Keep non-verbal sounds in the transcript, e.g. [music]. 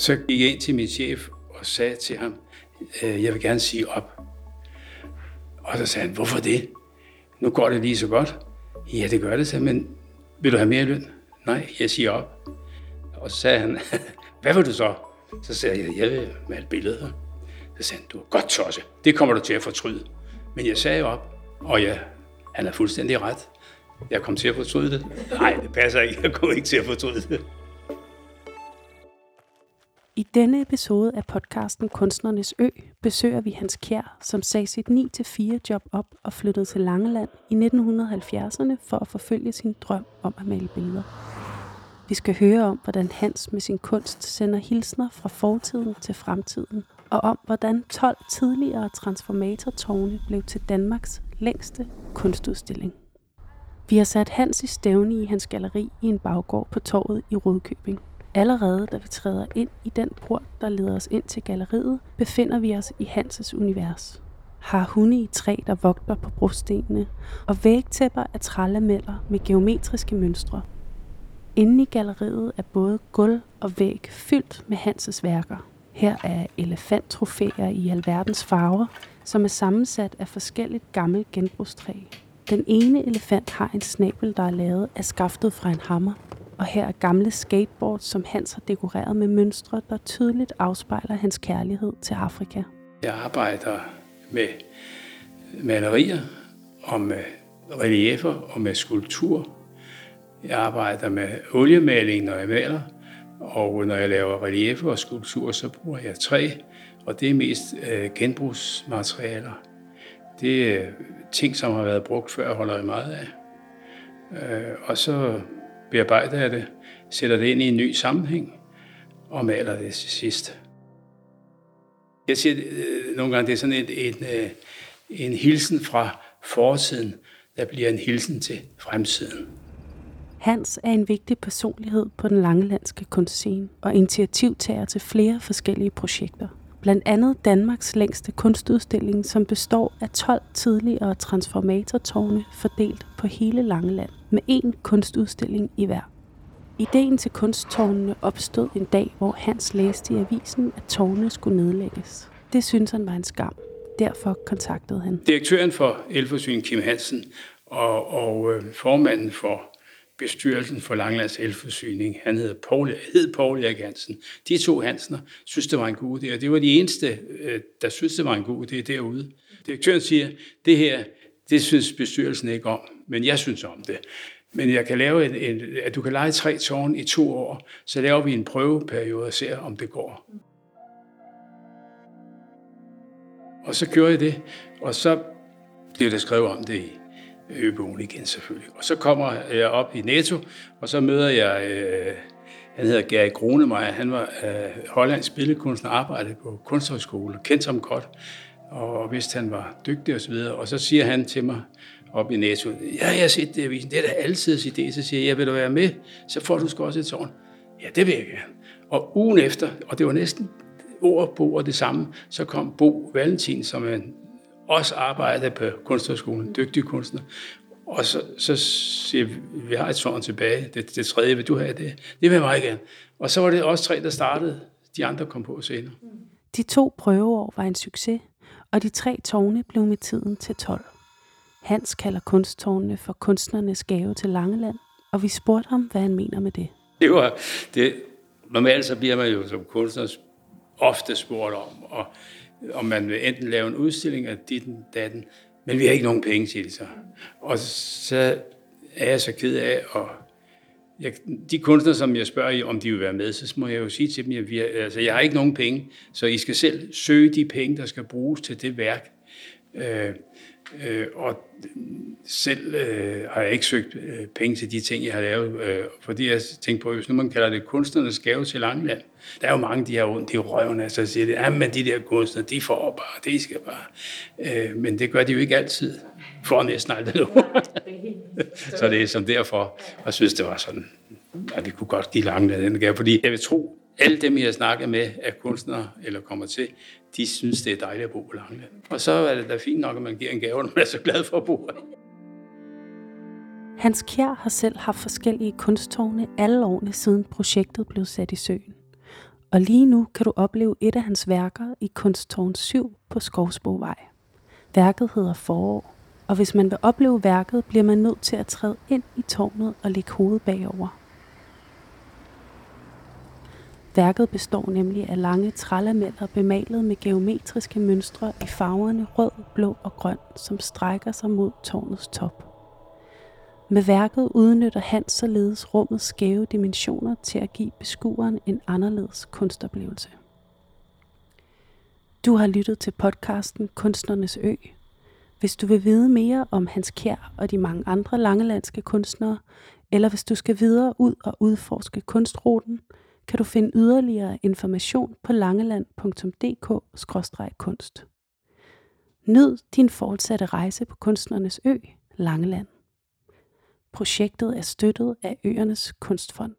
Så gik jeg ind til min chef og sagde til ham, øh, jeg vil gerne sige op. Og så sagde han, hvorfor det? Nu går det lige så godt. Ja, det gør det, så, men vil du have mere løn? Nej, jeg siger op. Og så sagde han, [laughs] hvad vil du så? Så sagde jeg, jeg vil male billeder. Så sagde han, du er godt tosse. Det kommer du til at fortryde. Men jeg sagde op, og ja, han er fuldstændig ret. Jeg kom til at fortryde det. Nej, det passer ikke. Jeg kommer ikke til at fortryde det. I denne episode af podcasten Kunstnernes Ø besøger vi Hans Kjær, som sagde sit 9-4 job op og flyttede til Langeland i 1970'erne for at forfølge sin drøm om at male billeder. Vi skal høre om, hvordan Hans med sin kunst sender hilsner fra fortiden til fremtiden, og om, hvordan 12 tidligere transformatortårne blev til Danmarks længste kunstudstilling. Vi har sat Hans i stævne i hans galleri i en baggård på torvet i Rødkøbing. Allerede da vi træder ind i den port, der leder os ind til galleriet, befinder vi os i Hanses univers. Har hunde i træ, der vogter på brostenene, og vægtæpper af trælameller med geometriske mønstre. Inde i galleriet er både gulv og væg fyldt med Hanses værker. Her er elefanttrofæer i alverdens farver, som er sammensat af forskelligt gammelt genbrugstræ. Den ene elefant har en snabel, der er lavet af skaftet fra en hammer, og her er gamle skateboards, som Hans har dekoreret med mønstre, der tydeligt afspejler hans kærlighed til Afrika. Jeg arbejder med malerier og med reliefer og med skulptur. Jeg arbejder med oliemaling, når jeg maler, og når jeg laver reliefer og skulptur, så bruger jeg træ, og det er mest øh, genbrugsmaterialer. Det er ting, som har været brugt før, holder jeg meget af. Øh, og så bearbejder jeg det, sætter det ind i en ny sammenhæng og maler det til sidst. Jeg siger øh, nogle gange, det er sådan en, en, øh, en hilsen fra fortiden, der bliver en hilsen til fremtiden. Hans er en vigtig personlighed på den langelandske kunstscene og initiativtager til flere forskellige projekter. Blandt andet Danmarks længste kunstudstilling, som består af 12 tidligere transformatortårne fordelt på hele Langeland med én kunstudstilling i hver. Ideen til kunsttårnene opstod en dag, hvor Hans læste i avisen, at tårnene skulle nedlægges. Det synes han var en skam. Derfor kontaktede han. Direktøren for Elforsyning, Kim Hansen, og, og øh, formanden for bestyrelsen for Langlands Elforsyning, han hed Paul, hed Paul Erik Hansen. De to Hansener synes, det var en god idé, og det var de eneste, øh, der synes, det var en god idé derude. Direktøren siger, det her, det synes bestyrelsen ikke om, men jeg synes om det. Men jeg kan lave en, en, at du kan lege tre tårn i to år, så laver vi en prøveperiode og ser, om det går. Og så gjorde jeg det, og så blev der skrevet om det i Øbogen igen selvfølgelig. Og så kommer jeg op i Netto, og så møder jeg, øh, han hedder Gary Gronemeyer, han var øh, hollandsk billedkunstner, arbejdede på kunsthøjskole, kendte ham godt, og vidste, han var dygtig osv. Og så siger han til mig op i Netto, ja, jeg har set det avisen, det er da altid idé. Så siger jeg, vil du være med, så får du sgu også et tårn. Ja, det vil jeg gerne. Og ugen efter, og det var næsten ord på ord det samme, så kom Bo Valentin, som er også arbejdede på kunsthøjskolen, dygtig kunstner. Og så, så siger vi, vi har et tårn tilbage, det, det tredje, vil du have det? Det vil jeg meget gerne. Og så var det også tre, der startede. De andre kom på senere. De to prøveår var en succes, og de tre tårne blev med tiden til 12. Hans kalder kunsttårnene for kunstnernes gave til Langeland, og vi spurgte ham, hvad han mener med det. Det var, det, normalt så bliver man jo som kunstner ofte spurgt om, og om man vil enten lave en udstilling af ditten, datten, men vi har ikke nogen penge til det så. Og så er jeg så ked af, og jeg, de kunstnere, som jeg spørger, om de vil være med, så må jeg jo sige til dem, at vi, altså, jeg har ikke nogen penge, så I skal selv søge de penge, der skal bruges til det værk. Øh, øh, og selv øh, har jeg ikke søgt øh, penge til de ting, jeg har lavet, øh, fordi jeg tænkte på, hvis nu man kalder det kunstnernes gave til Langland, der er jo mange, de har ondt i røven, altså siger det, ja, men de der kunstnere, de får bare, de skal bare. Øh, men det gør de jo ikke altid, for næsten aldrig noget. [laughs] så det er som derfor, og synes, det var sådan, at vi kunne godt give Langland den gave, fordi jeg vil tro, alle dem, jeg har snakket med af kunstnere, eller kommer til, de synes, det er dejligt at bo på Langeland. Og så er det da fint nok, at man giver en gave, [laughs] når man er så glad for at bo her. Hans Kjær har selv haft forskellige kunsttårne alle årene siden projektet blev sat i søen. Og lige nu kan du opleve et af hans værker i Kunsttårn 7 på Skovsbovej. Værket hedder Forår, og hvis man vil opleve værket, bliver man nødt til at træde ind i tårnet og lægge hovedet bagover. Værket består nemlig af lange trælameller bemalet med geometriske mønstre i farverne rød, blå og grøn, som strækker sig mod tårnets top. Med værket udnytter Hans således rummets skæve dimensioner til at give beskueren en anderledes kunstoplevelse. Du har lyttet til podcasten Kunstnernes Ø. Hvis du vil vide mere om Hans Kjær og de mange andre langelandske kunstnere, eller hvis du skal videre ud og udforske kunstruten, kan du finde yderligere information på langeland.dk-kunst. Nyd din fortsatte rejse på Kunstnernes Ø, Langeland. Projektet er støttet af Øernes Kunstfond.